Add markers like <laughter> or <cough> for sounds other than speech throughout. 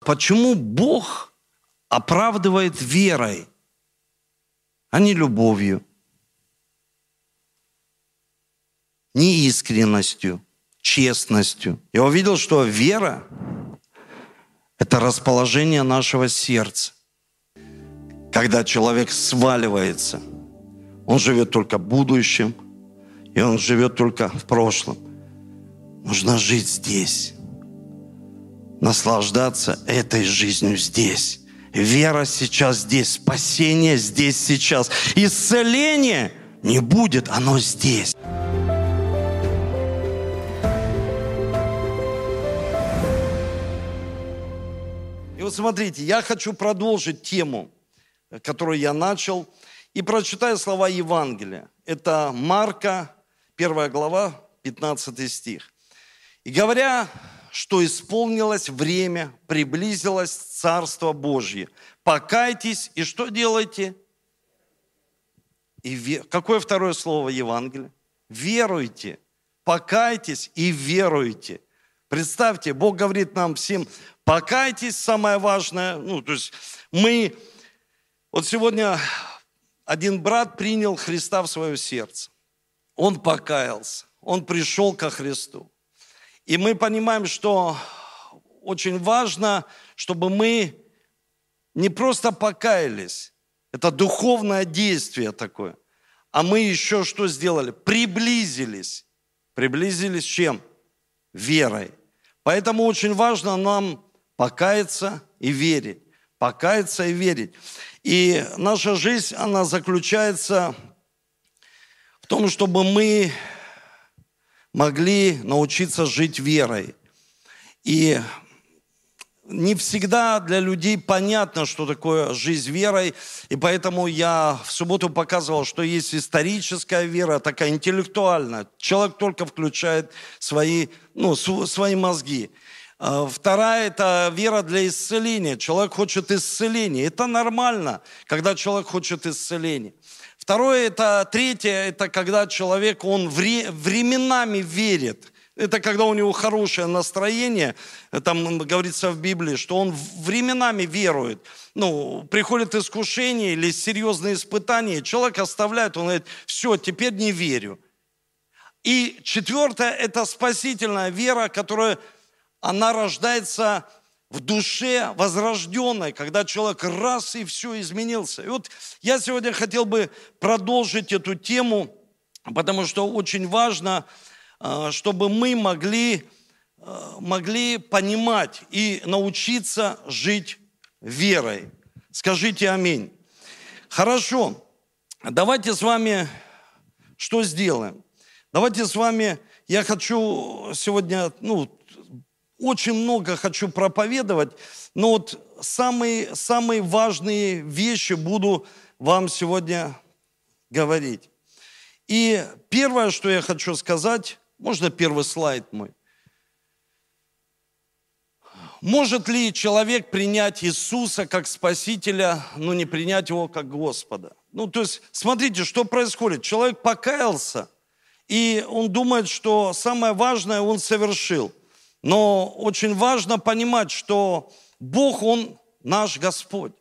Почему Бог оправдывает верой, а не любовью, не искренностью, честностью? Я увидел, что вера – это расположение нашего сердца. Когда человек сваливается, он живет только будущим, и он живет только в прошлом. Нужно жить здесь наслаждаться этой жизнью здесь. Вера сейчас здесь, спасение здесь сейчас. Исцеление не будет, оно здесь. И вот смотрите, я хочу продолжить тему, которую я начал, и прочитаю слова Евангелия. Это Марка, 1 глава, 15 стих. И говоря что исполнилось время, приблизилось Царство Божье. Покайтесь и что делайте? И ве... Какое второе слово Евангелия? Веруйте. Покайтесь и веруйте. Представьте, Бог говорит нам всем, покайтесь, самое важное. Ну, то есть мы... Вот сегодня один брат принял Христа в свое сердце. Он покаялся. Он пришел ко Христу. И мы понимаем, что очень важно, чтобы мы не просто покаялись, это духовное действие такое, а мы еще что сделали? Приблизились. Приблизились чем? Верой. Поэтому очень важно нам покаяться и верить. Покаяться и верить. И наша жизнь, она заключается в том, чтобы мы могли научиться жить верой. И не всегда для людей понятно, что такое жизнь верой, и поэтому я в субботу показывал, что есть историческая вера, такая интеллектуальная. Человек только включает свои, ну, свои мозги. А вторая – это вера для исцеления. Человек хочет исцеления. Это нормально, когда человек хочет исцеления. Второе, это третье, это когда человек, он вре, временами верит. Это когда у него хорошее настроение, там говорится в Библии, что он временами верует. Ну, приходит искушение или серьезные испытания, человек оставляет, он говорит, все, теперь не верю. И четвертое, это спасительная вера, которая, она рождается в душе возрожденной, когда человек раз и все изменился. И вот я сегодня хотел бы продолжить эту тему, потому что очень важно, а, чтобы мы могли, а, могли понимать и научиться жить верой. Скажите аминь. Хорошо, давайте с вами что сделаем? Давайте с вами, я хочу сегодня, ну, очень много хочу проповедовать, но вот самые, самые важные вещи буду вам сегодня говорить. И первое, что я хочу сказать, можно первый слайд мой. Может ли человек принять Иисуса как Спасителя, но не принять Его как Господа? Ну, то есть, смотрите, что происходит. Человек покаялся, и он думает, что самое важное он совершил – но очень важно понимать, что Бог, Он наш Господь.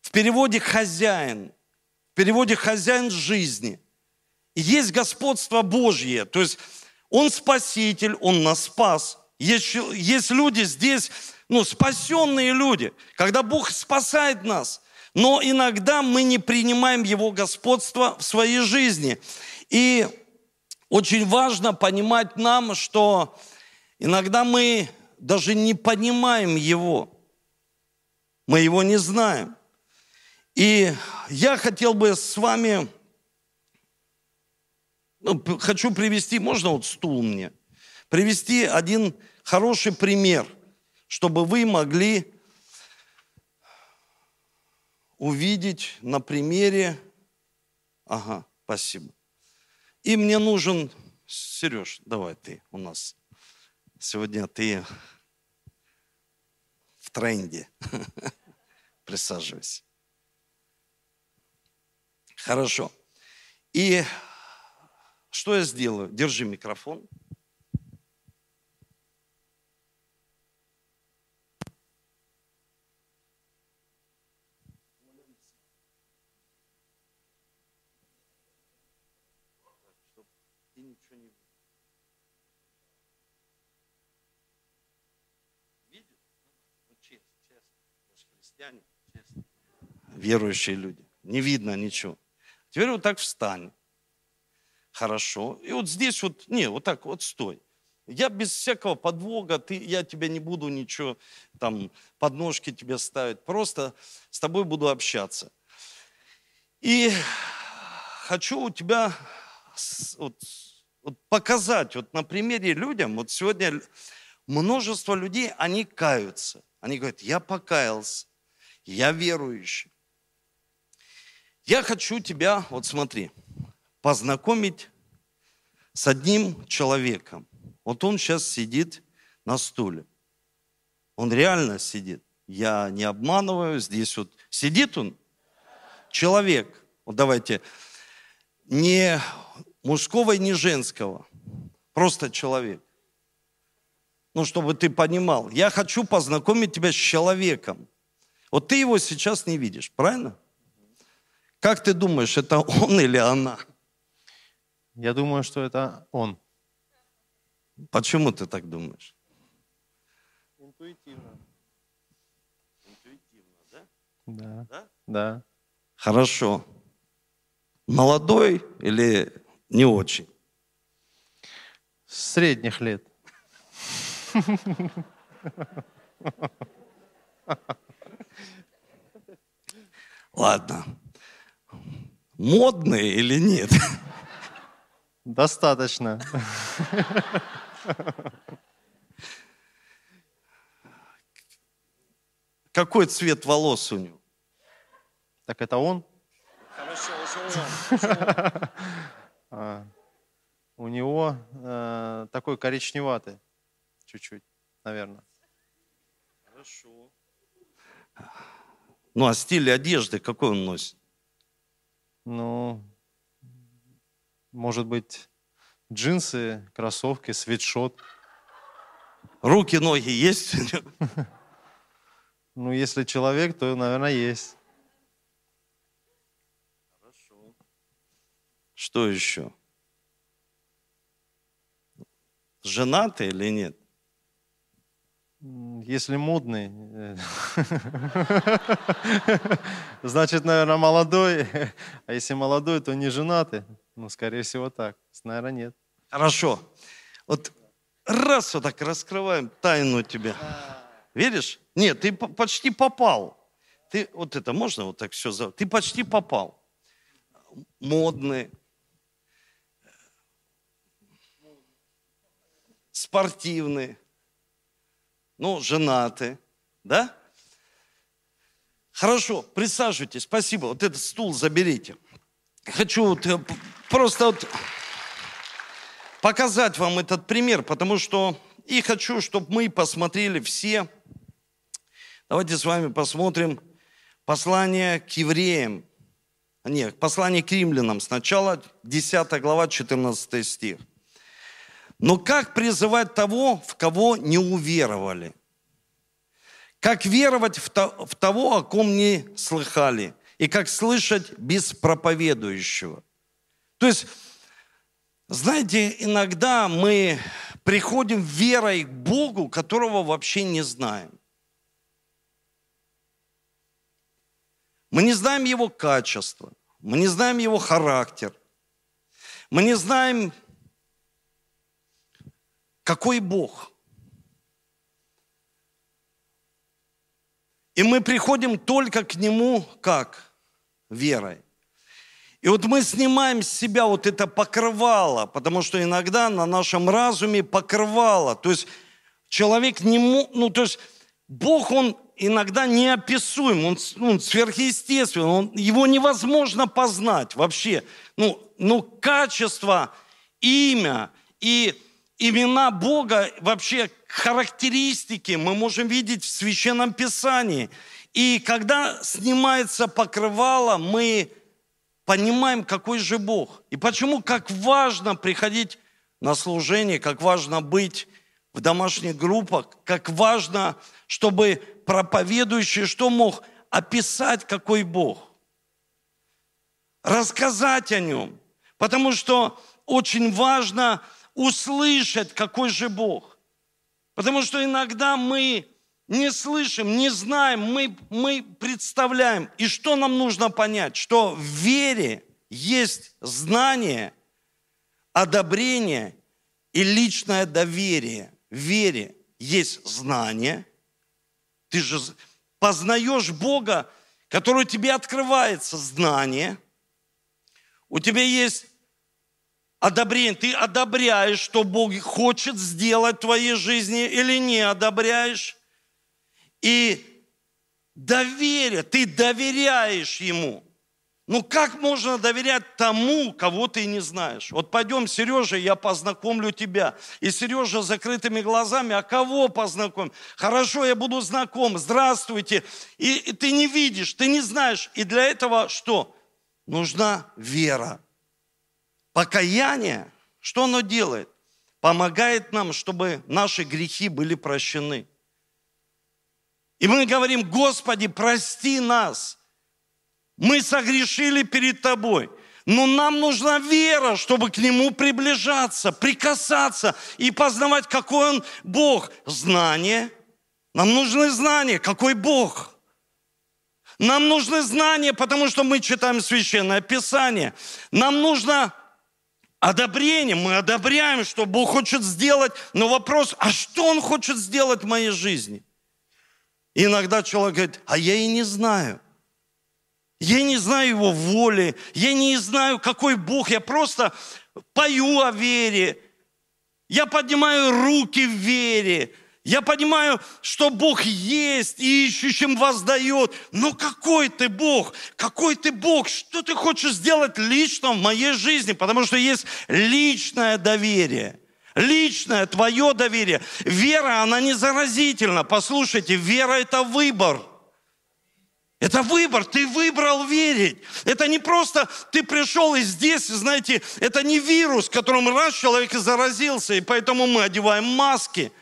В переводе «хозяин», в переводе «хозяин жизни». Есть господство Божье, то есть Он спаситель, Он нас спас. Есть, есть люди здесь, ну, спасенные люди, когда Бог спасает нас. Но иногда мы не принимаем Его господство в своей жизни. И очень важно понимать нам, что Иногда мы даже не понимаем его. Мы его не знаем. И я хотел бы с вами, ну, хочу привести, можно вот стул мне, привести один хороший пример, чтобы вы могли увидеть на примере. Ага, спасибо. И мне нужен, Сереж, давай ты у нас Сегодня ты в тренде. <laughs> Присаживайся. Хорошо. И что я сделаю? Держи микрофон. ничего не видят. Видят? Ну, честно, честно. Мы же христиане, честно. Верующие люди. Не видно ничего. Теперь вот так встань. Хорошо. И вот здесь вот, не, вот так вот стой. Я без всякого подвога, ты, я тебя не буду ничего, там, подножки тебе ставить. Просто с тобой буду общаться. И хочу у тебя вот, вот показать, вот на примере людям, вот сегодня множество людей, они каются. Они говорят, я покаялся, я верующий. Я хочу тебя, вот смотри, познакомить с одним человеком. Вот он сейчас сидит на стуле. Он реально сидит. Я не обманываю, здесь вот сидит он, человек. Вот давайте, не мужского и не женского, просто человек. Ну, чтобы ты понимал, я хочу познакомить тебя с человеком. Вот ты его сейчас не видишь, правильно? Как ты думаешь, это он или она? Я думаю, что это он. Почему ты так думаешь? Интуитивно. Интуитивно, да? Да. Да? Да. Хорошо. Молодой или не очень? Средних лет. <laughs> Ладно. Модный или нет? Достаточно. Какой цвет волос у него? Так это он? Хорошо, уже А, у него э, такой коричневатый, чуть-чуть, наверное. Хорошо. Ну, а стиль одежды какой он носит? Ну, может быть, джинсы, кроссовки, свитшот. Руки, ноги есть? <laughs> Ну, если человек, то, наверное, есть. Хорошо. Что еще? Женатый или нет? Если модный, э, <laughs> значит, наверное, молодой. А если молодой, то не женатый. Ну, скорее всего, так. Наверное, нет. Хорошо. Вот раз вот так раскрываем тайну тебе. Веришь? Нет, ты по- почти попал. Ты вот это можно вот так все за... Ты почти попал. Модный. Спортивный. Ну, женатый. Да? Хорошо, присаживайтесь. Спасибо. Вот этот стул заберите. Хочу вот, э, просто вот показать вам этот пример, потому что и хочу, чтобы мы посмотрели все. Давайте с вами посмотрим послание к евреям. Нет, послание к римлянам. Сначала 10 глава, 14 стих. Но как призывать того, в кого не уверовали? Как веровать в, то- в того, о ком не слыхали? И как слышать без проповедующего? То есть знаете, иногда мы приходим верой к Богу, которого вообще не знаем. Мы не знаем его качества, мы не знаем его характер, мы не знаем, какой Бог. И мы приходим только к Нему как? Верой. И вот мы снимаем с себя вот это покрывало, потому что иногда на нашем разуме покрывало. То есть человек не мог, ну то есть Бог, он иногда неописуем, он, ну, сверхъестественный, он, его невозможно познать вообще. Ну, ну, качество, имя и имена Бога, вообще характеристики мы можем видеть в Священном Писании. И когда снимается покрывало, мы понимаем, какой же Бог. И почему, как важно приходить на служение, как важно быть в домашних группах, как важно, чтобы проповедующий что мог описать, какой Бог. Рассказать о нем. Потому что очень важно услышать, какой же Бог. Потому что иногда мы не слышим, не знаем, мы, мы представляем. И что нам нужно понять? Что в вере есть знание, одобрение и личное доверие. В вере есть знание. Ты же познаешь Бога, который тебе открывается, знание. У тебя есть одобрение. Ты одобряешь, что Бог хочет сделать в твоей жизни или не одобряешь. И доверие, ты доверяешь Ему. Ну как можно доверять тому, кого ты не знаешь? Вот пойдем, Сережа, я познакомлю тебя. И Сережа с закрытыми глазами, а кого познакомим? Хорошо, я буду знаком, здравствуйте. И, и ты не видишь, ты не знаешь. И для этого что? Нужна вера. Покаяние, что оно делает? Помогает нам, чтобы наши грехи были прощены. И мы говорим, Господи, прости нас. Мы согрешили перед Тобой. Но нам нужна вера, чтобы к Нему приближаться, прикасаться и познавать, какой Он Бог. Знание. Нам нужны знания, какой Бог. Нам нужны знания, потому что мы читаем Священное Писание. Нам нужно одобрение. Мы одобряем, что Бог хочет сделать. Но вопрос, а что Он хочет сделать в моей жизни? И иногда человек говорит, а я и не знаю. Я не знаю его воли, я не знаю, какой Бог, я просто пою о вере, я поднимаю руки в вере, я понимаю, что Бог есть и ищущим воздает. Но какой ты Бог? Какой ты Бог? Что ты хочешь сделать лично в моей жизни? Потому что есть личное доверие. Личное твое доверие. Вера, она не заразительна. Послушайте, вера – это выбор – это выбор, ты выбрал верить. Это не просто ты пришел и здесь, знаете, это не вирус, которым раз человек заразился, и поэтому мы одеваем маски.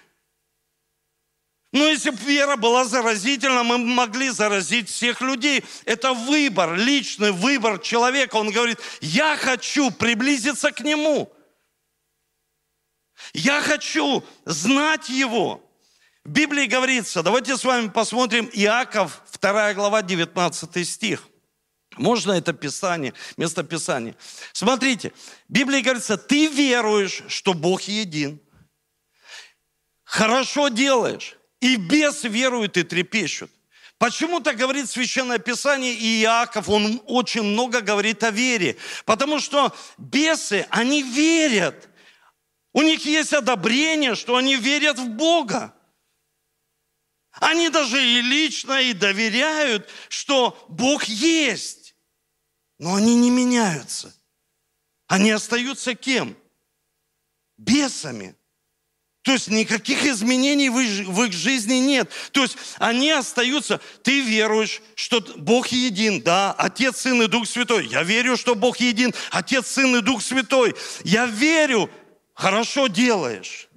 Но если бы вера была заразительна, мы могли заразить всех людей. Это выбор, личный выбор человека. Он говорит, я хочу приблизиться к Нему. Я хочу знать Его. В Библии говорится, давайте с вами посмотрим Иаков, 2 глава, 19 стих. Можно это Писание, место Писания. Смотрите, в Библии говорится, ты веруешь, что Бог един. Хорошо делаешь. И без веруют и трепещут. Почему так говорит Священное Писание и Иаков, он очень много говорит о вере. Потому что бесы, они верят. У них есть одобрение, что они верят в Бога. Они даже и лично и доверяют, что Бог есть. Но они не меняются. Они остаются кем? Бесами. То есть никаких изменений в их, жизни нет. То есть они остаются, ты веруешь, что Бог един, да, Отец, Сын и Дух Святой. Я верю, что Бог един, Отец, Сын и Дух Святой. Я верю, хорошо делаешь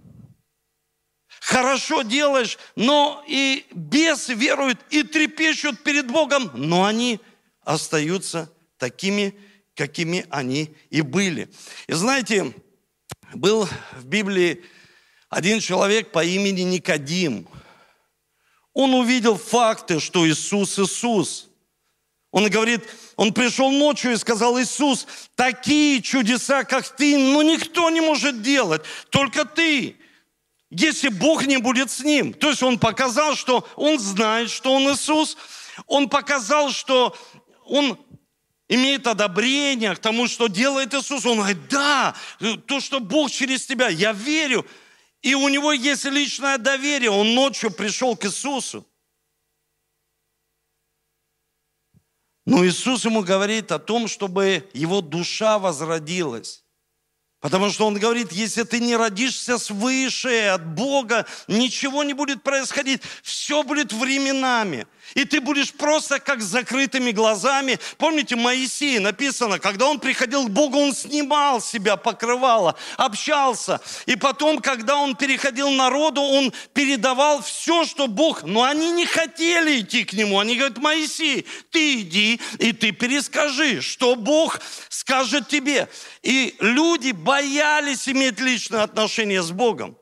хорошо делаешь, но и бесы веруют и трепещут перед Богом, но они остаются такими, какими они и были. И знаете, был в Библии один человек по имени Никодим. Он увидел факты, что Иисус Иисус. Он говорит, он пришел ночью и сказал, Иисус, такие чудеса, как ты, ну никто не может делать, только ты если Бог не будет с ним. То есть он показал, что он знает, что он Иисус. Он показал, что он имеет одобрение к тому, что делает Иисус. Он говорит, да, то, что Бог через тебя, я верю. И у него есть личное доверие. Он ночью пришел к Иисусу. Но Иисус ему говорит о том, чтобы его душа возродилась. Потому что он говорит, если ты не родишься свыше от Бога, ничего не будет происходить. Все будет временами. И ты будешь просто как с закрытыми глазами. Помните, Моисей написано, когда он приходил к Богу, он снимал себя покрывало, общался. И потом, когда он переходил народу, он передавал все, что Бог... Но они не хотели идти к нему. Они говорят, Моисей, ты иди и ты перескажи, что Бог скажет тебе. И люди боялись иметь личные отношения с Богом.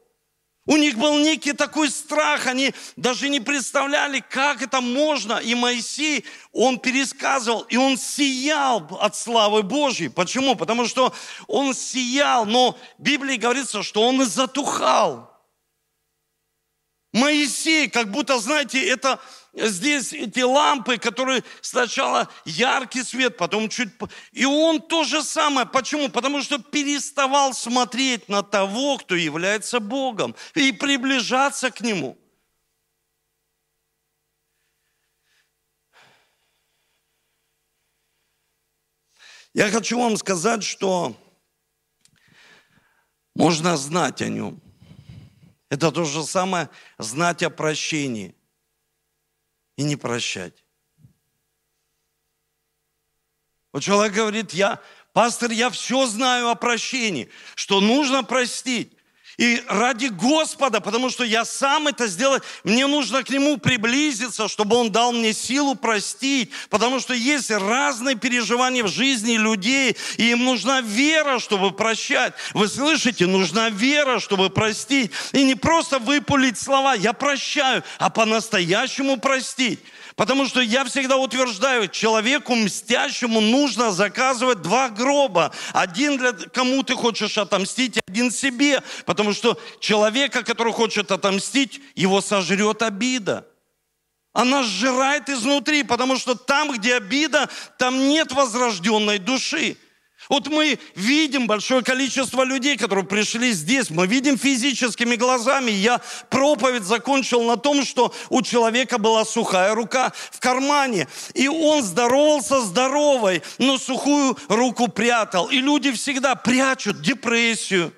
У них был некий такой страх, они даже не представляли, как это можно. И Моисей, он пересказывал, и он сиял от славы Божьей. Почему? Потому что он сиял, но в Библии говорится, что он и затухал. Моисей, как будто, знаете, это здесь эти лампы, которые сначала яркий свет, потом чуть... И он то же самое. Почему? Потому что переставал смотреть на того, кто является Богом, и приближаться к Нему. Я хочу вам сказать, что можно знать о Нем. Это то же самое знать о прощении – и не прощать. Вот человек говорит, я, пастор, я все знаю о прощении, что нужно простить. И ради Господа, потому что я сам это сделаю, мне нужно к Нему приблизиться, чтобы Он дал мне силу простить. Потому что есть разные переживания в жизни людей, и им нужна вера, чтобы прощать. Вы слышите? Нужна вера, чтобы простить. И не просто выпулить слова «я прощаю», а по-настоящему простить. Потому что я всегда утверждаю, человеку мстящему нужно заказывать два гроба. Один для кому ты хочешь отомстить, один себе. Потому что человека, который хочет отомстить, его сожрет обида. Она сжирает изнутри, потому что там, где обида, там нет возрожденной души. Вот мы видим большое количество людей, которые пришли здесь, мы видим физическими глазами. Я проповедь закончил на том, что у человека была сухая рука в кармане, и он здоровался здоровой, но сухую руку прятал. И люди всегда прячут депрессию,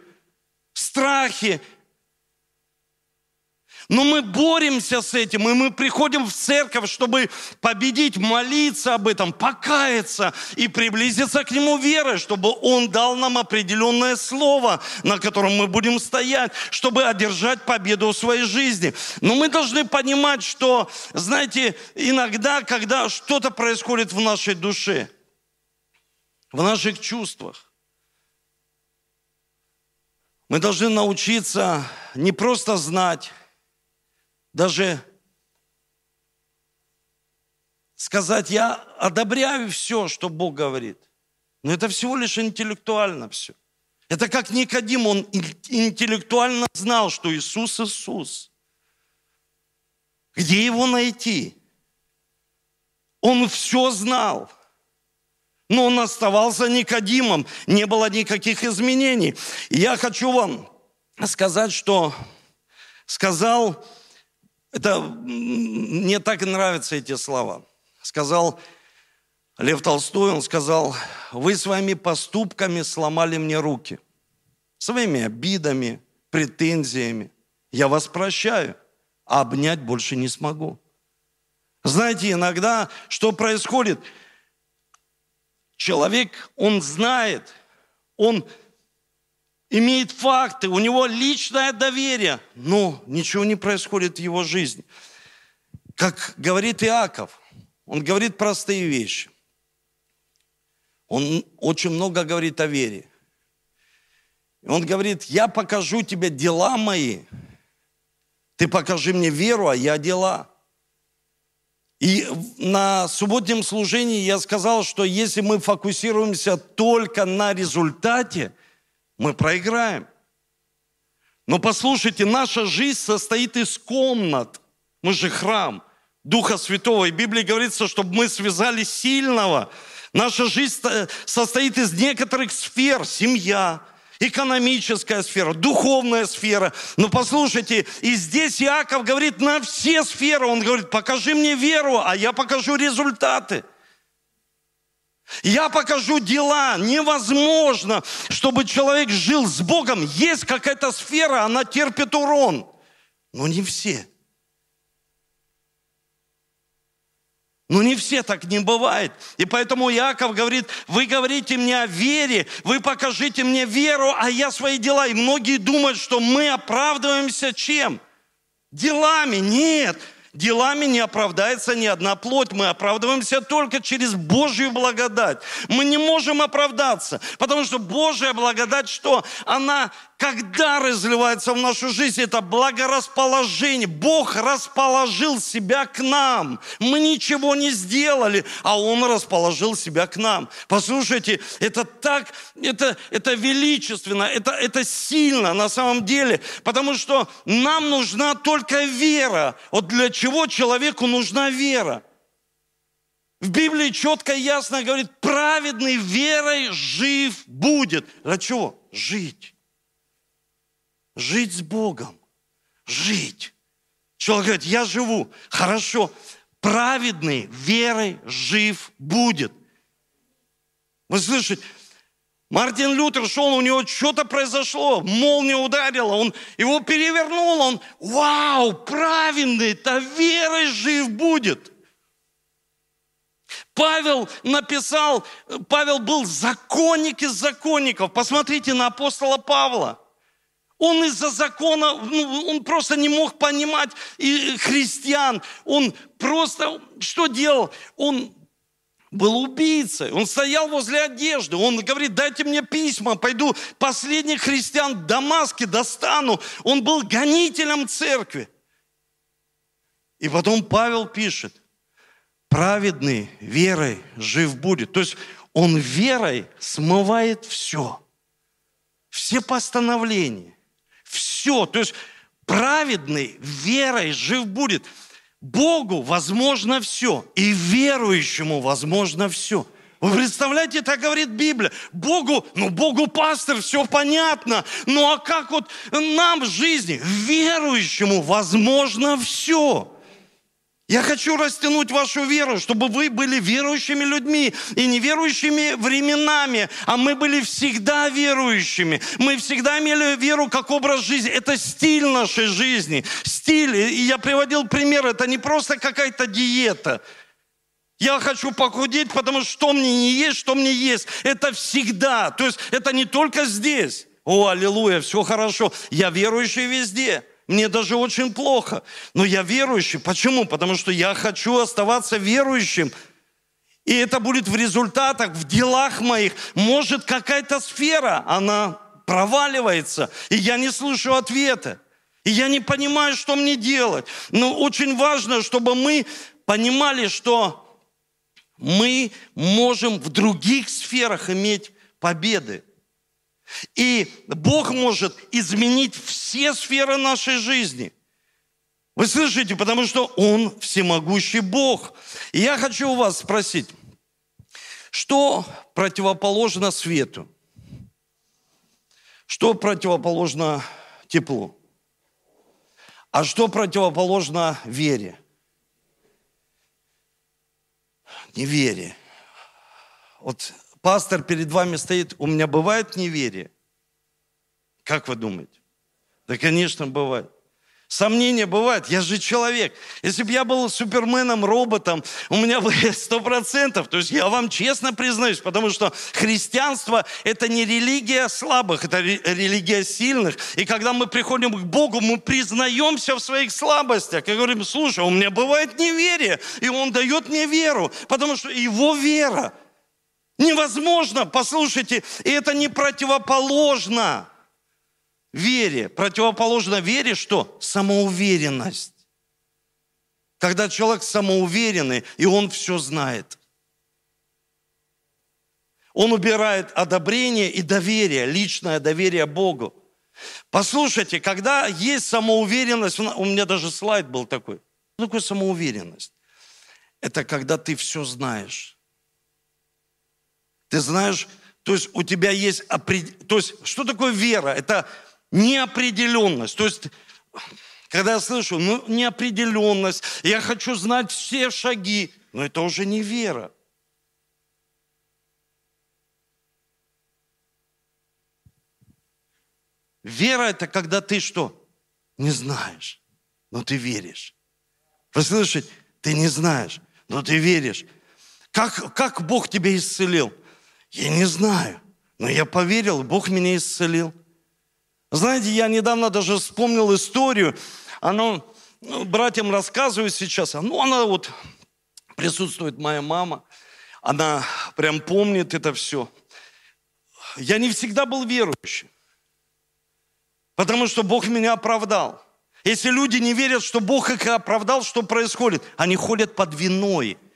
страхи, но мы боремся с этим, и мы приходим в церковь, чтобы победить, молиться об этом, покаяться и приблизиться к Нему верой, чтобы Он дал нам определенное слово, на котором мы будем стоять, чтобы одержать победу в своей жизни. Но мы должны понимать, что, знаете, иногда, когда что-то происходит в нашей душе, в наших чувствах, мы должны научиться не просто знать, даже сказать, я одобряю все, что Бог говорит. Но это всего лишь интеллектуально все. Это как Никодим, он интеллектуально знал, что Иисус Иисус. Где его найти? Он все знал. Но он оставался Никодимом, не было никаких изменений. И я хочу вам сказать, что сказал это мне так и нравятся эти слова. Сказал Лев Толстой, он сказал, вы своими поступками сломали мне руки, своими обидами, претензиями. Я вас прощаю, а обнять больше не смогу. Знаете, иногда что происходит? Человек, он знает, он имеет факты, у него личное доверие, но ничего не происходит в его жизни. Как говорит Иаков, он говорит простые вещи. Он очень много говорит о вере. Он говорит, я покажу тебе дела мои, ты покажи мне веру, а я дела. И на субботнем служении я сказал, что если мы фокусируемся только на результате – мы проиграем. Но послушайте, наша жизнь состоит из комнат. Мы же храм Духа Святого. И в Библии говорится, чтобы мы связали сильного. Наша жизнь состоит из некоторых сфер. Семья, экономическая сфера, духовная сфера. Но послушайте, и здесь Иаков говорит на все сферы. Он говорит, покажи мне веру, а я покажу результаты. Я покажу дела. Невозможно, чтобы человек жил с Богом. Есть какая-то сфера, она терпит урон. Но не все. Но не все так не бывает. И поэтому Иаков говорит, вы говорите мне о вере, вы покажите мне веру, а я свои дела. И многие думают, что мы оправдываемся чем? Делами. Нет. Делами не оправдается ни одна плоть. Мы оправдываемся только через Божью благодать. Мы не можем оправдаться, потому что Божья благодать что? Она когда разливается в нашу жизнь, это благорасположение. Бог расположил себя к нам. Мы ничего не сделали, а Он расположил себя к нам. Послушайте, это так, это, это величественно, это, это сильно на самом деле, потому что нам нужна только вера. Вот для чего человеку нужна вера? В Библии четко и ясно говорит, праведный верой жив будет. Для чего? Жить. Жить с Богом. Жить. Человек говорит, я живу. Хорошо. Праведный верой жив будет. Вы слышите? Мартин Лютер шел, у него что-то произошло, молния ударила, он его перевернул, он, вау, праведный-то верой жив будет. Павел написал, Павел был законник из законников. Посмотрите на апостола Павла. Он из-за закона, ну, он просто не мог понимать и христиан. Он просто что делал? Он был убийцей. Он стоял возле одежды. Он говорит, дайте мне письма, пойду последних христиан в Дамаске достану. Он был гонителем церкви. И потом Павел пишет, праведный верой жив будет. То есть он верой смывает все. Все постановления все. То есть праведный верой жив будет. Богу возможно все, и верующему возможно все. Вы представляете, так говорит Библия. Богу, ну Богу пастор, все понятно. Ну а как вот нам в жизни, верующему возможно все. Я хочу растянуть вашу веру, чтобы вы были верующими людьми и неверующими временами, а мы были всегда верующими. Мы всегда имели веру как образ жизни. Это стиль нашей жизни. Стиль. И я приводил пример. Это не просто какая-то диета. Я хочу похудеть, потому что что мне не есть, что мне есть. Это всегда. То есть это не только здесь. О, аллилуйя, все хорошо. Я верующий везде. Мне даже очень плохо. Но я верующий. Почему? Потому что я хочу оставаться верующим. И это будет в результатах, в делах моих. Может, какая-то сфера, она проваливается, и я не слышу ответа. И я не понимаю, что мне делать. Но очень важно, чтобы мы понимали, что мы можем в других сферах иметь победы. И Бог может изменить все сферы нашей жизни. Вы слышите, потому что Он всемогущий Бог. И я хочу у вас спросить, что противоположно свету? Что противоположно теплу? А что противоположно вере? Неверие. Вот пастор перед вами стоит, у меня бывает неверие? Как вы думаете? Да, конечно, бывает. Сомнения бывают. Я же человек. Если бы я был суперменом, роботом, у меня бы <laughs> сто процентов. То есть я вам честно признаюсь, потому что христианство – это не религия слабых, это религия сильных. И когда мы приходим к Богу, мы признаемся в своих слабостях и говорим, слушай, у меня бывает неверие, и Он дает мне веру, потому что Его вера – Невозможно, послушайте, и это не противоположно вере. Противоположно вере что? Самоуверенность. Когда человек самоуверенный, и он все знает. Он убирает одобрение и доверие, личное доверие Богу. Послушайте, когда есть самоуверенность, у меня даже слайд был такой. Что такое самоуверенность? Это когда ты все знаешь. Ты знаешь, то есть у тебя есть, то есть что такое вера? Это неопределенность. То есть когда я слышу, ну, неопределенность, я хочу знать все шаги, но это уже не вера. Вера – это когда ты что? Не знаешь, но ты веришь. Вы слышите? Ты не знаешь, но ты веришь. Как, как Бог тебя исцелил? Я не знаю, но я поверил, Бог меня исцелил. Знаете, я недавно даже вспомнил историю, оно, ну, братьям рассказываю сейчас, а, ну, она вот, присутствует моя мама, она прям помнит это все. Я не всегда был верующим, потому что Бог меня оправдал. Если люди не верят, что Бог их оправдал, что происходит? Они ходят под виной –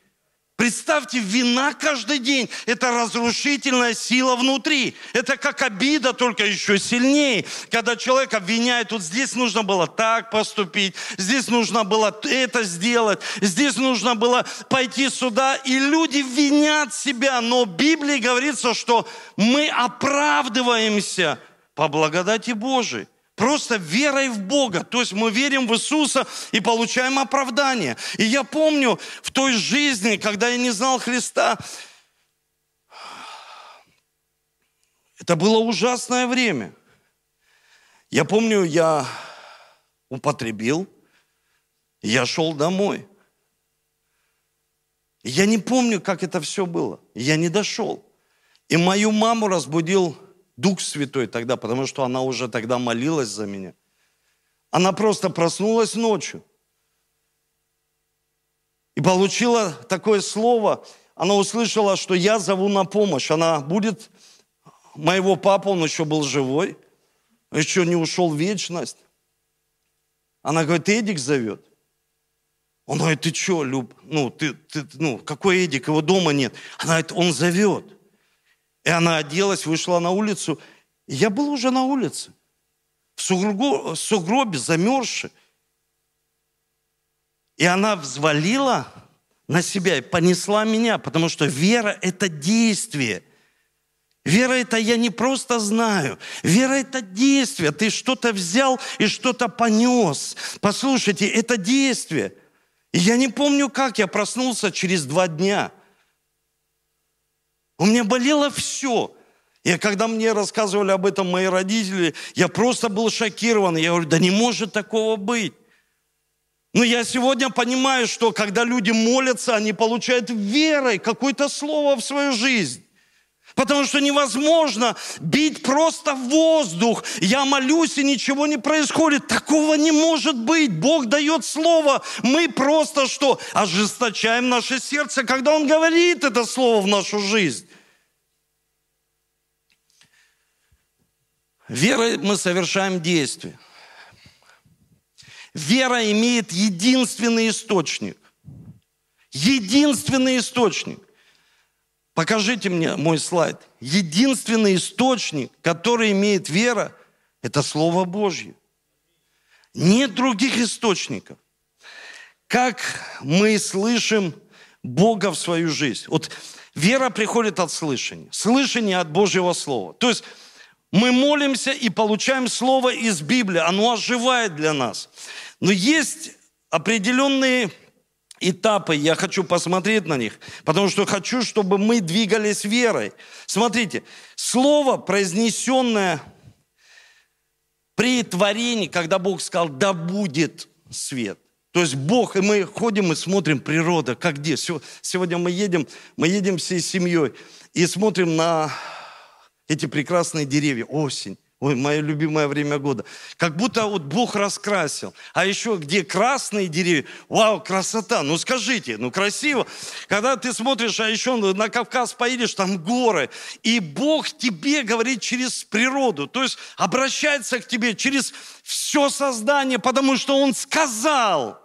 Представьте, вина каждый день – это разрушительная сила внутри. Это как обида, только еще сильнее. Когда человек обвиняет, вот здесь нужно было так поступить, здесь нужно было это сделать, здесь нужно было пойти сюда. И люди винят себя. Но в Библии говорится, что мы оправдываемся по благодати Божией. Просто верой в Бога. То есть мы верим в Иисуса и получаем оправдание. И я помню в той жизни, когда я не знал Христа, это было ужасное время. Я помню, я употребил, я шел домой. Я не помню, как это все было. Я не дошел. И мою маму разбудил Дух Святой тогда, потому что она уже тогда молилась за меня. Она просто проснулась ночью и получила такое слово. Она услышала, что я зову на помощь. Она будет моего папу, он еще был живой, еще не ушел в вечность. Она говорит, Эдик зовет. Он говорит, ты что, Люб? Ну, ты, ты, ну, какой Эдик? Его дома нет. Она говорит, он зовет. И она оделась, вышла на улицу. И я был уже на улице, в сугробе, замерзший. И она взвалила на себя и понесла меня, потому что вера – это действие. Вера – это я не просто знаю. Вера – это действие. Ты что-то взял и что-то понес. Послушайте, это действие. И я не помню, как я проснулся через два дня – у меня болело все. И когда мне рассказывали об этом мои родители, я просто был шокирован. Я говорю, да не может такого быть. Но я сегодня понимаю, что когда люди молятся, они получают верой какое-то слово в свою жизнь. Потому что невозможно бить просто в воздух. Я молюсь, и ничего не происходит. Такого не может быть. Бог дает слово. Мы просто что? Ожесточаем наше сердце, когда Он говорит это слово в нашу жизнь. Верой мы совершаем действие. Вера имеет единственный источник. Единственный источник. Покажите мне мой слайд. Единственный источник, который имеет вера, это Слово Божье. Нет других источников. Как мы слышим Бога в свою жизнь? Вот вера приходит от слышания. Слышание от Божьего Слова. То есть мы молимся и получаем Слово из Библии. Оно оживает для нас. Но есть определенные этапы, я хочу посмотреть на них, потому что хочу, чтобы мы двигались верой. Смотрите, слово, произнесенное при творении, когда Бог сказал, да будет свет. То есть Бог, и мы ходим и смотрим природа, как где. Сегодня мы едем, мы едем всей семьей и смотрим на эти прекрасные деревья, осень. Ой, мое любимое время года. Как будто вот Бог раскрасил. А еще где красные деревья. Вау, красота. Ну скажите, ну красиво. Когда ты смотришь, а еще на Кавказ поедешь, там горы. И Бог тебе говорит через природу. То есть обращается к тебе через все создание, потому что Он сказал.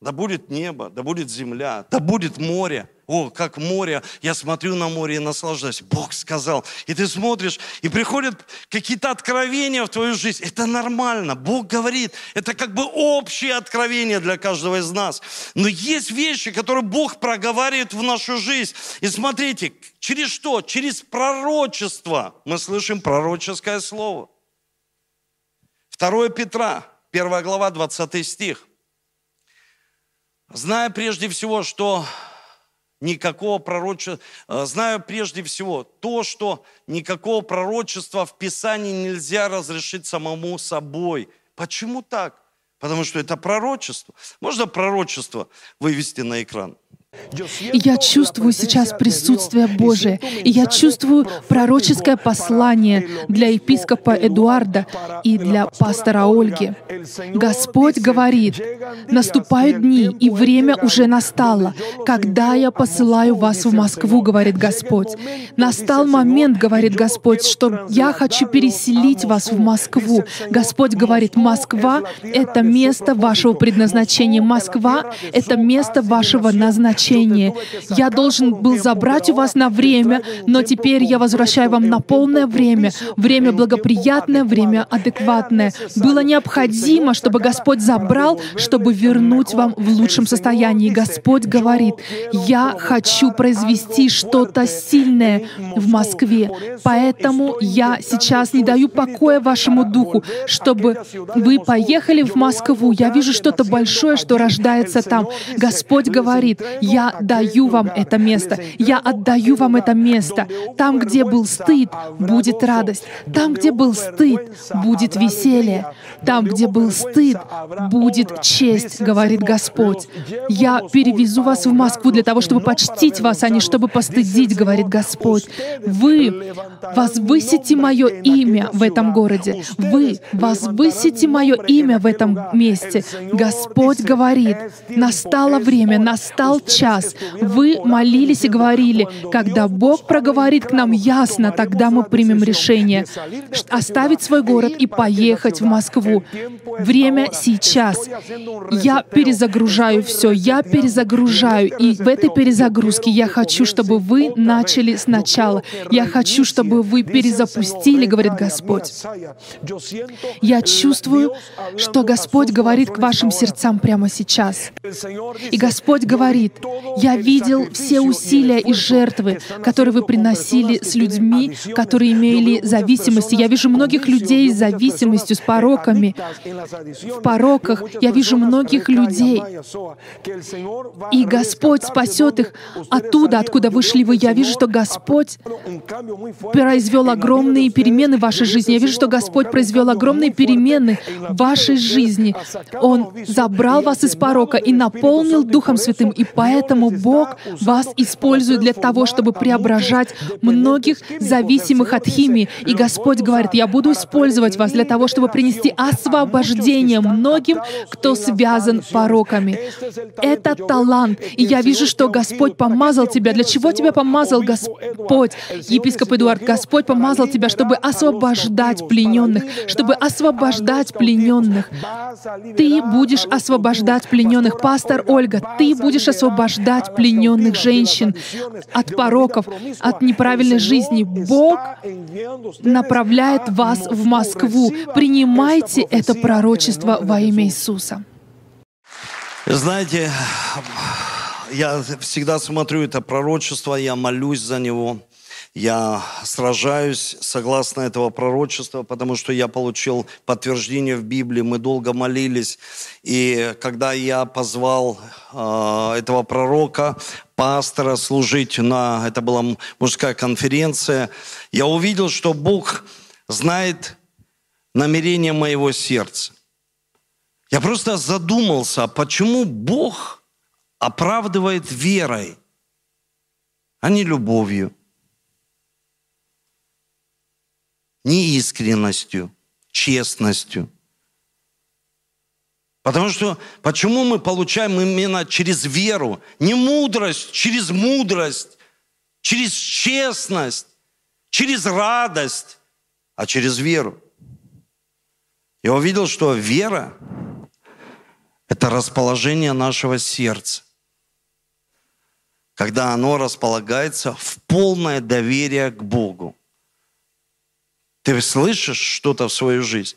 Да будет небо, да будет земля, да будет море. О, как море, я смотрю на море и наслаждаюсь. Бог сказал. И ты смотришь, и приходят какие-то откровения в твою жизнь. Это нормально. Бог говорит. Это как бы общее откровение для каждого из нас. Но есть вещи, которые Бог проговаривает в нашу жизнь. И смотрите, через что? Через пророчество. Мы слышим пророческое слово. 2 Петра, 1 глава, 20 стих. Зная прежде всего, что никакого пророчества, э, знаю прежде всего то, что никакого пророчества в Писании нельзя разрешить самому собой. Почему так? Потому что это пророчество. Можно пророчество вывести на экран? И я чувствую сейчас присутствие Божие. И я чувствую пророческое послание для епископа Эдуарда и для пастора Ольги. Господь говорит, наступают дни, и время уже настало, когда я посылаю вас в Москву, говорит Господь. Настал момент, говорит Господь, что я хочу переселить вас в Москву. Господь говорит, Москва — это место вашего предназначения. Москва — это место вашего назначения. Я должен был забрать у вас на время, но теперь я возвращаю вам на полное время. Время благоприятное, время адекватное. Было необходимо, чтобы Господь забрал, чтобы вернуть вам в лучшем состоянии. Господь говорит, я хочу произвести что-то сильное в Москве. Поэтому я сейчас не даю покоя вашему духу, чтобы вы поехали в Москву. Я вижу что-то большое, что рождается там. Господь говорит, я даю вам это место. Я отдаю вам это место. Там, где был стыд, будет радость. Там, где был стыд, будет веселье. Там, где был стыд, будет честь, говорит Господь. Я перевезу вас в Москву для того, чтобы почтить вас, а не чтобы постыдить, говорит Господь. Вы возвысите мое имя в этом городе. Вы возвысите мое имя в этом месте. Господь говорит, настало время, настал час. Вы молились и говорили, когда Бог проговорит к нам ясно, тогда мы примем решение оставить свой город и поехать в Москву. Время сейчас. Я перезагружаю все, я перезагружаю. И в этой перезагрузке я хочу, чтобы вы начали сначала. Я хочу, чтобы вы перезапустили, говорит Господь. Я чувствую, что Господь говорит к вашим сердцам прямо сейчас. И Господь говорит, я видел все усилия и жертвы, которые вы приносили с людьми, которые имели зависимости. Я вижу многих людей с зависимостью, с пороками. В пороках я вижу многих людей. И Господь спасет их оттуда, откуда вышли вы. Я вижу, что Господь произвел огромные перемены в вашей жизни. Я вижу, что Господь произвел огромные перемены в вашей жизни. Он забрал вас из порока и наполнил Духом Святым. И поэтому Бог вас использует для того, чтобы преображать многих зависимых от химии. И Господь говорит, я буду использовать вас для того, чтобы принести освобождение многим, кто связан пороками. Это талант. И я вижу, что Господь помазал тебя. Для чего тебя помазал Господь? Епископ Эдуард, Господь помазал тебя, чтобы освобождать плененных, чтобы освобождать плененных. Ты будешь освобождать плененных. Пастор Ольга, ты будешь освобождать плененных женщин от пороков, от неправильной жизни. Бог направляет вас в Москву. Принимайте это пророчество во имя Иисуса. Знаете, я всегда смотрю это пророчество, я молюсь за него. Я сражаюсь согласно этого пророчества, потому что я получил подтверждение в Библии, мы долго молились. И когда я позвал э, этого пророка, пастора служить на, это была мужская конференция, я увидел, что Бог знает намерение моего сердца. Я просто задумался, почему Бог оправдывает верой, а не любовью. Неискренностью, честностью. Потому что почему мы получаем именно через веру, не мудрость, через мудрость, через честность, через радость, а через веру. Я увидел, что вера – это расположение нашего сердца. Когда оно располагается в полное доверие к Богу. Ты слышишь что-то в свою жизнь?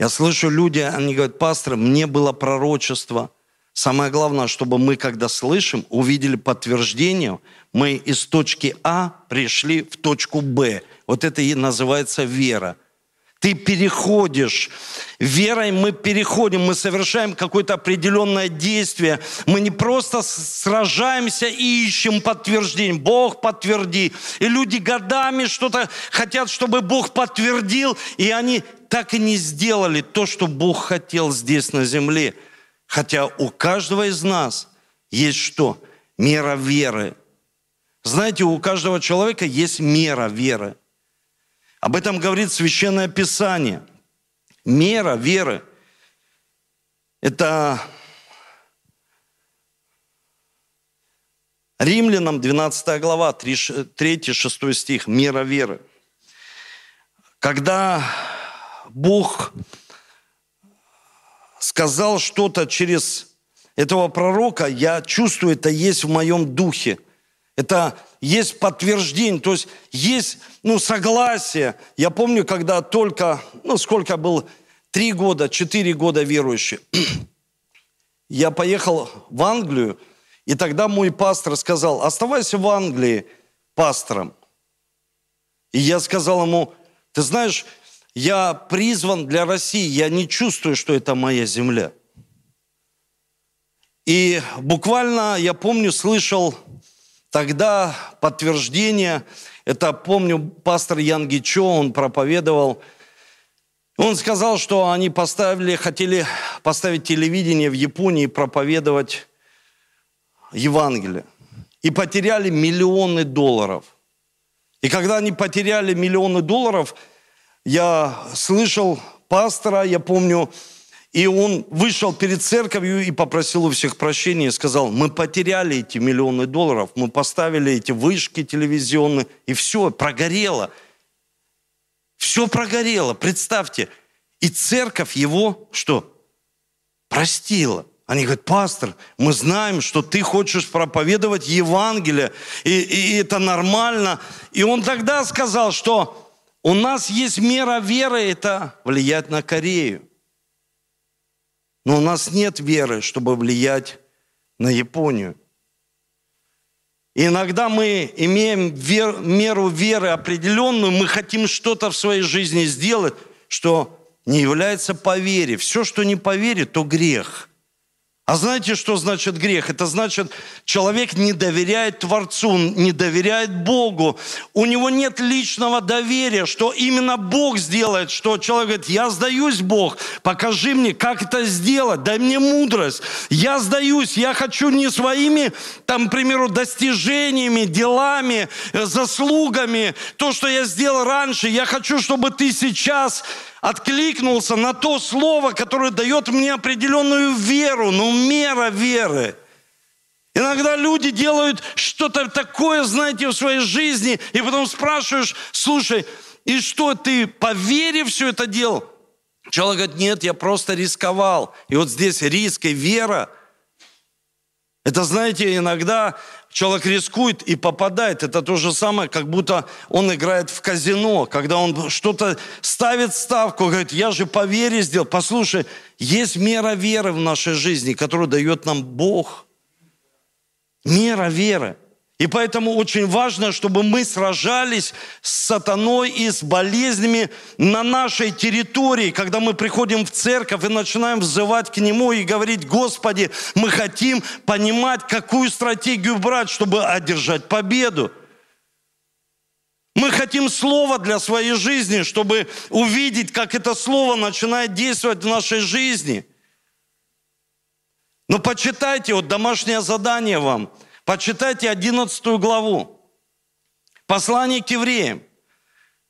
Я слышу люди, они говорят, пастор, мне было пророчество. Самое главное, чтобы мы, когда слышим, увидели подтверждение, мы из точки А пришли в точку Б. Вот это и называется вера. Ты переходишь. Верой мы переходим, мы совершаем какое-то определенное действие. Мы не просто сражаемся и ищем подтверждение. Бог подтверди. И люди годами что-то хотят, чтобы Бог подтвердил, и они так и не сделали то, что Бог хотел здесь на земле. Хотя у каждого из нас есть что? мера веры. Знаете, у каждого человека есть мера веры. Об этом говорит Священное Писание. Мера веры – это Римлянам 12 глава, 3-6 стих, мера веры. Когда Бог сказал что-то через этого пророка, я чувствую, это есть в моем духе. Это есть подтверждение, то есть есть ну, согласие. Я помню, когда только, ну сколько был, три года, четыре года верующий, <clears throat> я поехал в Англию, и тогда мой пастор сказал, оставайся в Англии пастором. И я сказал ему, ты знаешь, я призван для России, я не чувствую, что это моя земля. И буквально, я помню, слышал тогда подтверждение, это, помню, пастор Ян Гичо, он проповедовал, он сказал, что они поставили, хотели поставить телевидение в Японии и проповедовать Евангелие. И потеряли миллионы долларов. И когда они потеряли миллионы долларов, я слышал пастора, я помню, и он вышел перед церковью и попросил у всех прощения и сказал, мы потеряли эти миллионы долларов, мы поставили эти вышки телевизионные, и все, прогорело. Все прогорело, представьте. И церковь его что? Простила. Они говорят, пастор, мы знаем, что ты хочешь проповедовать Евангелие, и, и это нормально. И он тогда сказал, что у нас есть мера веры, это влиять на Корею. Но у нас нет веры, чтобы влиять на Японию. И иногда мы имеем вер, меру веры определенную, мы хотим что-то в своей жизни сделать, что не является по вере. Все, что не по вере, то грех – а знаете, что значит грех? Это значит, человек не доверяет Творцу, не доверяет Богу. У него нет личного доверия, что именно Бог сделает, что человек говорит, я сдаюсь, Бог, покажи мне, как это сделать, дай мне мудрость. Я сдаюсь, я хочу не своими, там, к примеру, достижениями, делами, э, заслугами, то, что я сделал раньше, я хочу, чтобы ты сейчас откликнулся на то слово, которое дает мне определенную веру, ну, мера веры. Иногда люди делают что-то такое, знаете, в своей жизни, и потом спрашиваешь, слушай, и что, ты по вере все это делал? Человек говорит, нет, я просто рисковал. И вот здесь риск и вера. Это, знаете, иногда человек рискует и попадает. Это то же самое, как будто он играет в казино, когда он что-то ставит ставку, говорит, я же по вере сделал. Послушай, есть мера веры в нашей жизни, которую дает нам Бог. Мера веры. И поэтому очень важно, чтобы мы сражались с сатаной и с болезнями на нашей территории, когда мы приходим в церковь и начинаем взывать к Нему и говорить, Господи, мы хотим понимать, какую стратегию брать, чтобы одержать победу. Мы хотим Слово для своей жизни, чтобы увидеть, как это Слово начинает действовать в нашей жизни. Но почитайте, вот домашнее задание вам – Почитайте 11 главу. Послание к евреям.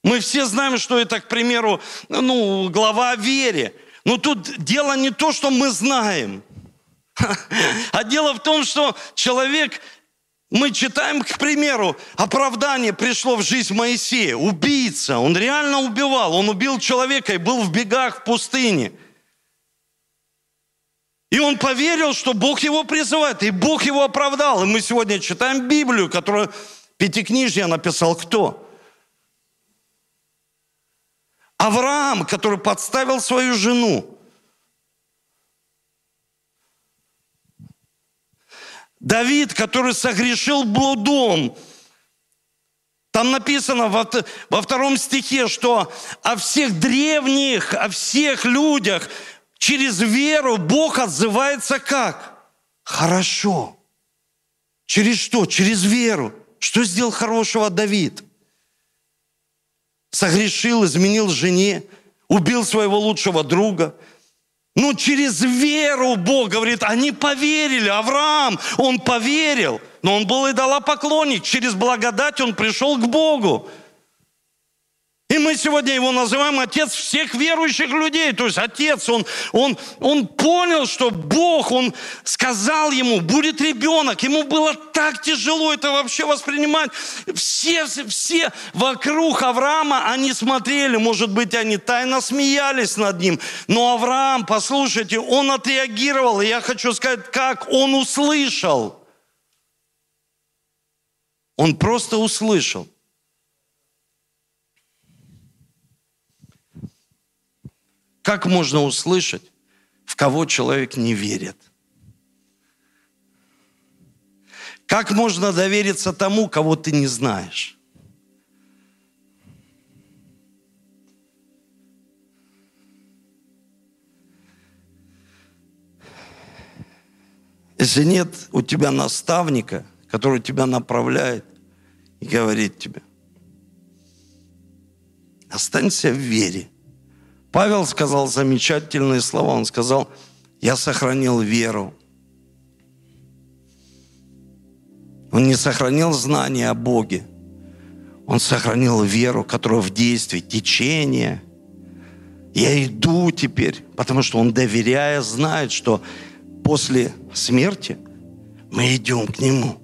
Мы все знаем, что это, к примеру, ну, глава о вере. Но тут дело не то, что мы знаем, <laughs> а дело в том, что человек, мы читаем, к примеру, оправдание пришло в жизнь Моисея. Убийца, он реально убивал, он убил человека и был в бегах в пустыне. И он поверил, что Бог его призывает, и Бог его оправдал. И мы сегодня читаем Библию, которую Пятикнижье написал кто? Авраам, который подставил свою жену. Давид, который согрешил блудом. Там написано во, во втором стихе, что о всех древних, о всех людях – Через веру Бог отзывается как? Хорошо. Через что? Через веру. Что сделал хорошего Давид? Согрешил, изменил жене, убил своего лучшего друга. Ну, через веру Бог говорит, они поверили. Авраам, он поверил, но он был идолопоклонник. Через благодать он пришел к Богу. И мы сегодня его называем отец всех верующих людей. То есть отец, он, он, он понял, что Бог, он сказал ему, будет ребенок. Ему было так тяжело это вообще воспринимать. Все, все вокруг Авраама, они смотрели, может быть, они тайно смеялись над ним. Но Авраам, послушайте, он отреагировал. И я хочу сказать, как он услышал. Он просто услышал. Как можно услышать, в кого человек не верит? Как можно довериться тому, кого ты не знаешь? Если нет у тебя наставника, который тебя направляет и говорит тебе, останься в вере. Павел сказал замечательные слова. Он сказал, я сохранил веру. Он не сохранил знания о Боге. Он сохранил веру, которая в действии, течение. Я иду теперь, потому что он, доверяя, знает, что после смерти мы идем к Нему.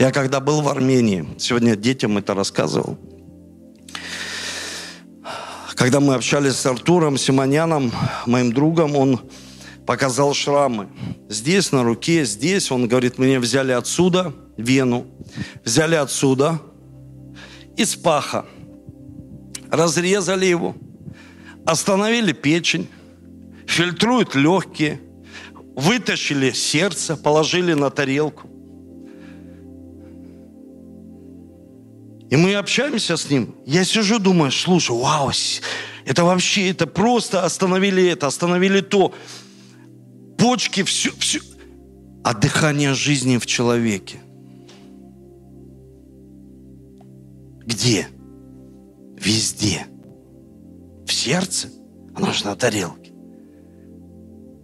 Я когда был в Армении, сегодня детям это рассказывал, когда мы общались с Артуром Симоняном, моим другом, он показал шрамы. Здесь, на руке, здесь. Он говорит, мне взяли отсюда вену, взяли отсюда. Из паха, разрезали его, остановили печень, фильтруют легкие, вытащили сердце, положили на тарелку. И мы общаемся с ним. Я сижу, думаю, слушай, вау, это вообще, это просто остановили это, остановили то. Почки, все, все. А дыхание жизни в человеке. Где? Везде. В сердце, оно же на тарелке.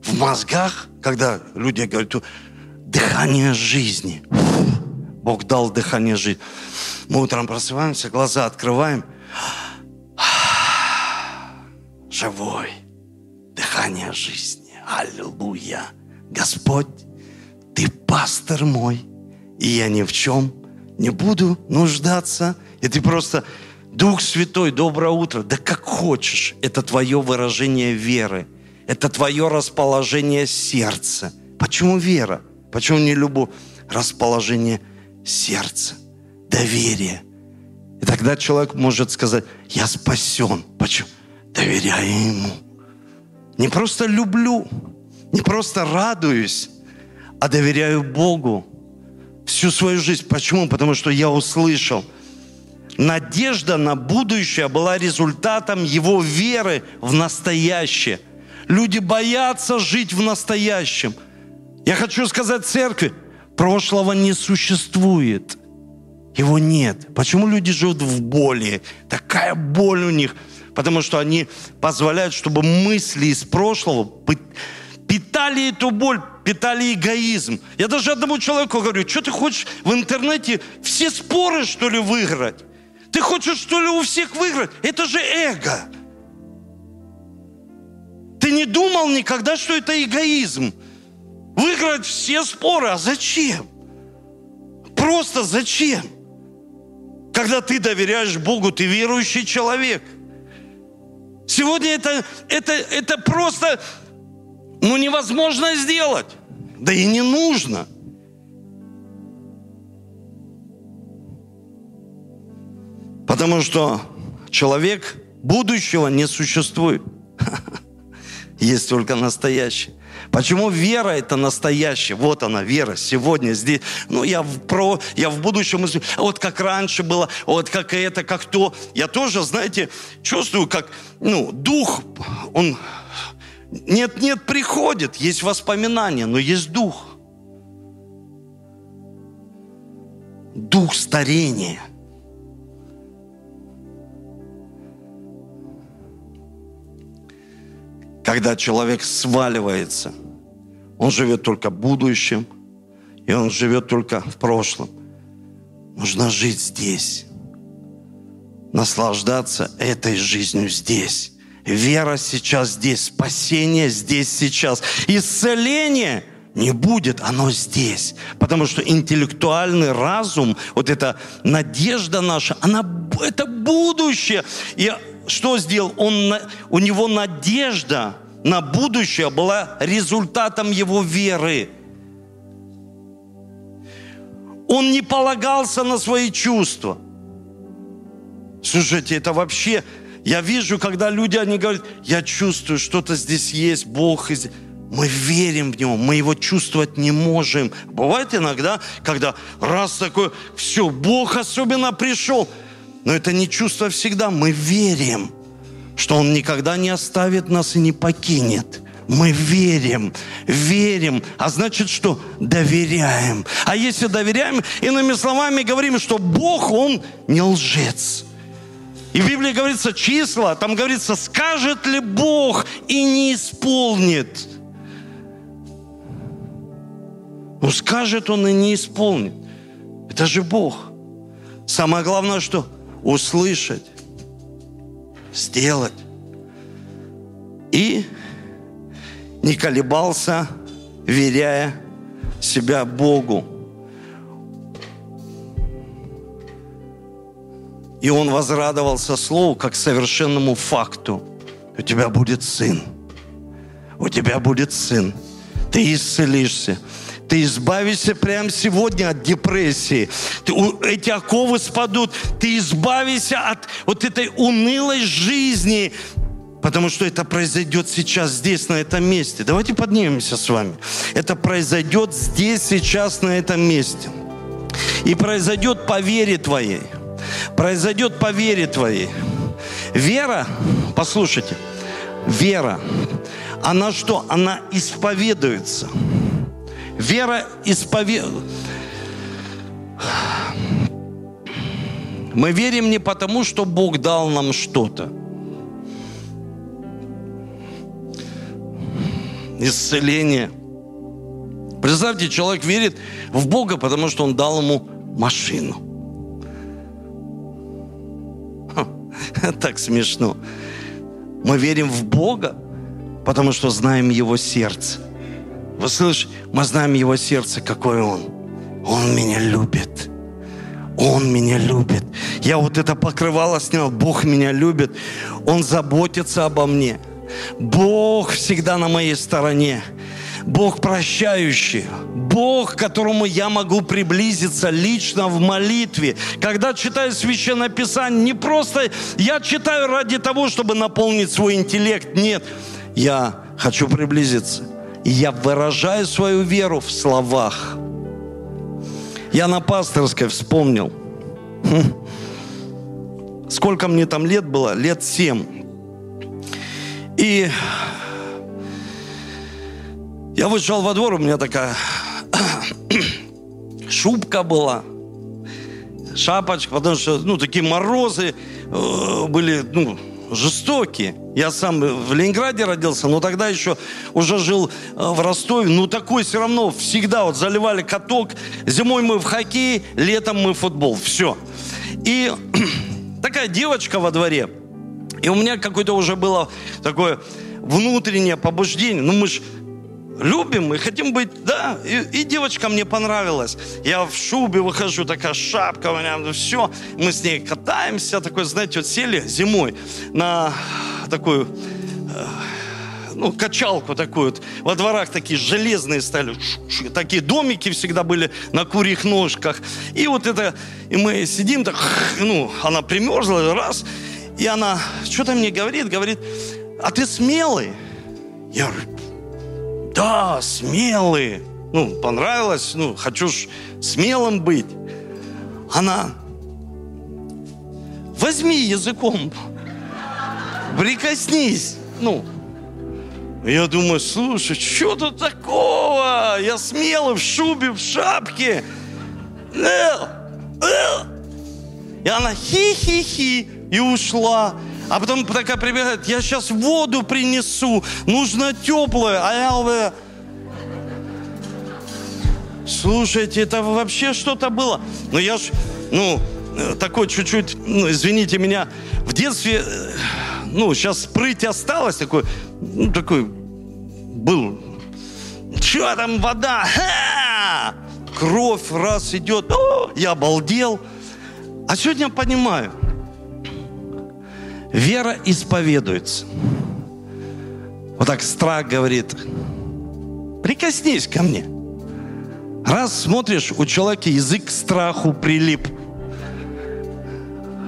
В мозгах, когда люди говорят, дыхание жизни. Бог дал дыхание жизни. Мы утром просыпаемся, глаза открываем. Живой. Дыхание жизни. Аллилуйя. Господь, Ты пастор мой, и я ни в чем не буду нуждаться. И ты просто, Дух Святой, доброе утро. Да как хочешь. Это твое выражение веры. Это твое расположение сердца. Почему вера? Почему не любовь? Расположение сердца доверие. И тогда человек может сказать, я спасен. Почему? Доверяю Ему. Не просто люблю, не просто радуюсь, а доверяю Богу всю свою жизнь. Почему? Потому что я услышал. Надежда на будущее была результатом его веры в настоящее. Люди боятся жить в настоящем. Я хочу сказать церкви, прошлого не существует – его нет. Почему люди живут в боли? Такая боль у них. Потому что они позволяют, чтобы мысли из прошлого питали эту боль, питали эгоизм. Я даже одному человеку говорю, что ты хочешь в интернете все споры, что ли, выиграть? Ты хочешь, что ли, у всех выиграть? Это же эго. Ты не думал никогда, что это эгоизм? Выиграть все споры, а зачем? Просто зачем? Когда ты доверяешь Богу, ты верующий человек. Сегодня это, это, это просто ну, невозможно сделать. Да и не нужно. Потому что человек будущего не существует. <laughs> Есть только настоящее. Почему вера это настоящая? Вот она, вера, сегодня, здесь. Ну, я в, про, я в будущем, вот как раньше было, вот как это, как то. Я тоже, знаете, чувствую, как, ну, дух, он, нет-нет, приходит, есть воспоминания, но есть дух. Дух старения. когда человек сваливается, он живет только будущим, и он живет только в прошлом. Нужно жить здесь, наслаждаться этой жизнью здесь. Вера сейчас здесь, спасение здесь сейчас, исцеление не будет, оно здесь. Потому что интеллектуальный разум, вот эта надежда наша, она, это будущее. И что сделал? Он, у него надежда на будущее была результатом его веры. Он не полагался на свои чувства. Слушайте, это вообще... Я вижу, когда люди, они говорят, я чувствую, что-то здесь есть, Бог. Мы верим в Него, мы Его чувствовать не можем. Бывает иногда, когда раз такой, все, Бог особенно пришел. Но это не чувство всегда. Мы верим, что Он никогда не оставит нас и не покинет. Мы верим, верим, а значит, что доверяем. А если доверяем, иными словами говорим, что Бог, Он не лжец. И в Библии говорится числа, там говорится, скажет ли Бог и не исполнит. Ну, скажет Он и не исполнит. Это же Бог. Самое главное, что услышать, сделать. И не колебался, веряя себя Богу. И он возрадовался слову как совершенному факту. У тебя будет сын. У тебя будет сын. Ты исцелишься. Ты избавишься прямо сегодня от депрессии. Ты, эти оковы спадут. Ты избавишься от вот этой унылой жизни. Потому что это произойдет сейчас, здесь, на этом месте. Давайте поднимемся с вами. Это произойдет здесь, сейчас, на этом месте. И произойдет по вере твоей. Произойдет по вере твоей. Вера, послушайте, вера, она что? Она исповедуется. Вера исповедуется. Мы верим не потому, что Бог дал нам что-то. исцеление. Представьте, человек верит в Бога, потому что он дал ему машину. <laughs> Так смешно. Мы верим в Бога, потому что знаем Его сердце. Вы слышите? Мы знаем Его сердце, какой Он. Он меня любит. Он меня любит. Я вот это покрывало снял. Бог меня любит. Он заботится обо мне. Бог всегда на моей стороне. Бог прощающий, Бог, к которому я могу приблизиться лично в молитве. Когда читаю Священное Писание, не просто я читаю ради того, чтобы наполнить свой интеллект. Нет, я хочу приблизиться. И я выражаю свою веру в словах. Я на пасторской вспомнил. <laughs> Сколько мне там лет было? Лет семь. И я вышел во двор, у меня такая <coughs> шубка была, шапочка, потому что, ну, такие морозы э, были, ну, жестокие. Я сам в Ленинграде родился, но тогда еще уже жил э, в Ростове. Ну, такой все равно всегда вот заливали каток. Зимой мы в хоккей, летом мы в футбол. Все. И <clears throat> такая девочка во дворе – и у меня какое-то уже было такое внутреннее побуждение. Ну, мы же любим и хотим быть, да, и, и девочка мне понравилась. Я в шубе выхожу, такая шапка у меня, ну все. Мы с ней катаемся, такой, знаете, вот сели зимой на такую, э, ну, качалку такую вот. Во дворах такие железные стали, такие домики всегда были на курьих ножках. И вот это, и мы сидим так, ну, она примерзла, раз, и она что-то мне говорит, говорит, а ты смелый? Я говорю, да, смелый. Ну, понравилось, ну, хочу ж смелым быть. Она, возьми языком, прикоснись. Ну, я думаю, слушай, что тут такого? Я смелый в шубе, в шапке. И она хи-хи-хи и ушла. А потом такая прибегает, я сейчас воду принесу, нужно теплое. А я говорю, слушайте, это вообще что-то было. Ну я ж, ну, такой чуть-чуть, ну, извините меня, в детстве, ну, сейчас прыть осталось, такой, ну, такой был. Че там вода? Ха! Кровь раз идет. О, я обалдел. А сегодня понимаю, вера исповедуется. Вот так страх говорит, прикоснись ко мне. Раз смотришь, у человека язык к страху прилип.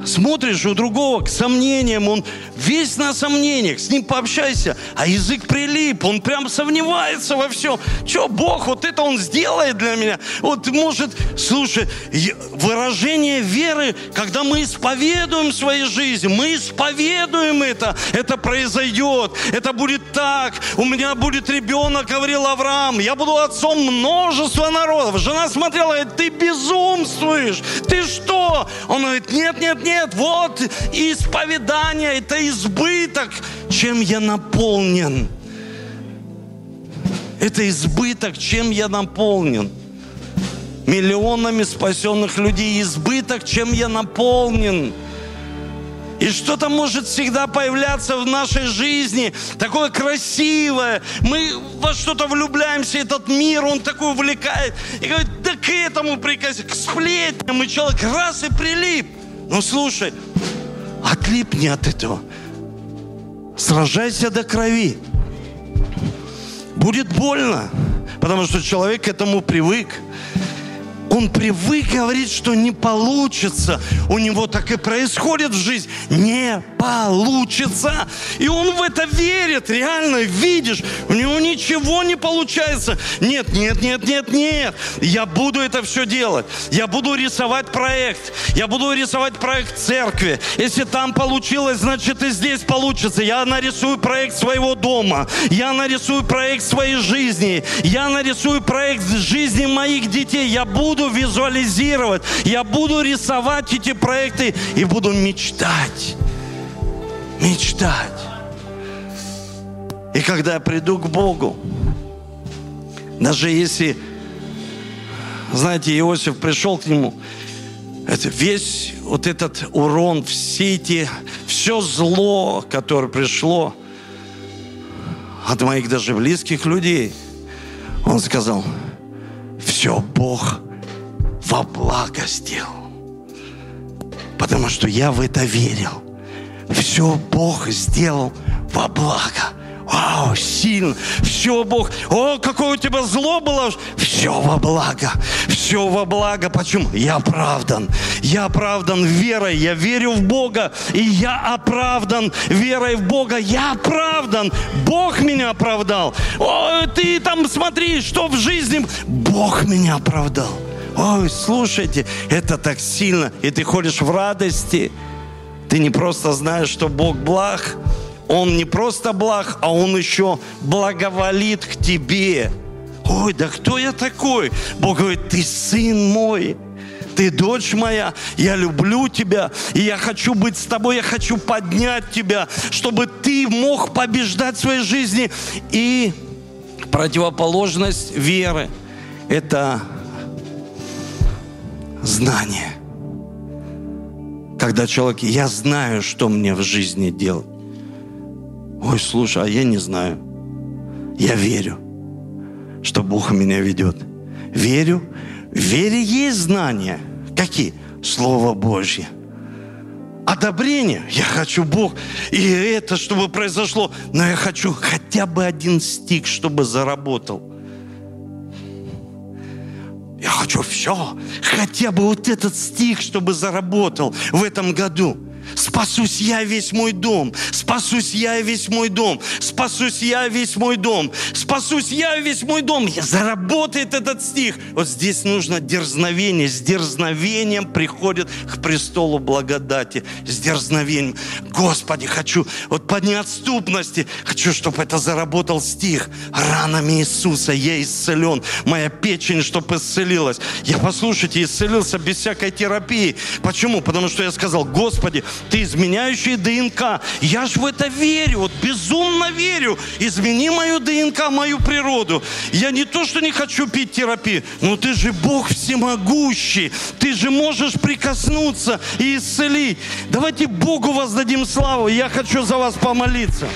Смотришь у другого к сомнениям, он весь на сомнениях, с ним пообщайся, а язык прилип, он прям сомневается во всем. Че, Бог, вот это он сделает для меня? Вот может, слушай, выражение веры, когда мы исповедуем свои жизни, мы исповедуем это, это произойдет, это будет так, у меня будет ребенок, говорил Авраам, я буду отцом множества народов. Жена смотрела, говорит, ты безумствуешь, ты что? Он говорит, нет, нет, нет, нет, вот исповедание, это избыток, чем я наполнен. Это избыток, чем я наполнен. Миллионами спасенных людей избыток, чем я наполнен. И что-то может всегда появляться в нашей жизни, такое красивое. Мы во что-то влюбляемся, этот мир, он такой увлекает. И говорит, да к этому прикоснись, к сплетням, и человек раз и прилип. Ну слушай, отлипни от этого. Сражайся до крови. Будет больно, потому что человек к этому привык. Он привык говорить, что не получится. У него так и происходит в жизни. Не получится. И он в это верит, реально видишь. У него ничего не получается. Нет, нет, нет, нет, нет. Я буду это все делать. Я буду рисовать проект. Я буду рисовать проект церкви. Если там получилось, значит и здесь получится. Я нарисую проект своего дома. Я нарисую проект своей жизни. Я нарисую проект жизни моих детей. Я буду буду визуализировать, я буду рисовать эти проекты и буду мечтать. Мечтать. И когда я приду к Богу, даже если, знаете, Иосиф пришел к нему, это весь вот этот урон, все эти, все зло, которое пришло от моих даже близких людей, он сказал, все Бог во благо сделал. Потому что я в это верил. Все Бог сделал во благо. Вау, сильно. Все, Бог. О, какое у тебя зло было. Все во благо. Все во благо. Почему? Я оправдан. Я оправдан верой. Я верю в Бога. И я оправдан верой в Бога. Я оправдан. Бог меня оправдал. О, ты там смотри, что в жизни. Бог меня оправдал. Ой, слушайте, это так сильно. И ты ходишь в радости. Ты не просто знаешь, что Бог благ. Он не просто благ, а Он еще благоволит к тебе. Ой, да кто я такой? Бог говорит, ты сын мой ты дочь моя, я люблю тебя, и я хочу быть с тобой, я хочу поднять тебя, чтобы ты мог побеждать в своей жизни. И противоположность веры – это знание. Когда человек, я знаю, что мне в жизни делать. Ой, слушай, а я не знаю. Я верю, что Бог меня ведет. Верю. В вере есть знания. Какие? Слово Божье. Одобрение. Я хочу Бог. И это, чтобы произошло. Но я хочу хотя бы один стих, чтобы заработал. Я хочу все, хотя бы вот этот стих, чтобы заработал в этом году. Спасусь я весь мой дом, спасусь я весь мой дом, спасусь я весь мой дом, спасусь я весь мой дом. Я заработает этот стих. Вот здесь нужно дерзновение. С дерзновением приходит к престолу благодати. С дерзновением. Господи, хочу вот по неотступности, хочу, чтобы это заработал стих. Ранами Иисуса я исцелен. Моя печень, чтобы исцелилась. Я, послушайте, исцелился без всякой терапии. Почему? Потому что я сказал, Господи, ты изменяющие ДНК. Я же в это верю, вот безумно верю. Измени мою ДНК, мою природу. Я не то, что не хочу пить терапию, но ты же Бог всемогущий. Ты же можешь прикоснуться и исцелить. Давайте Богу воздадим славу. Я хочу за вас помолиться.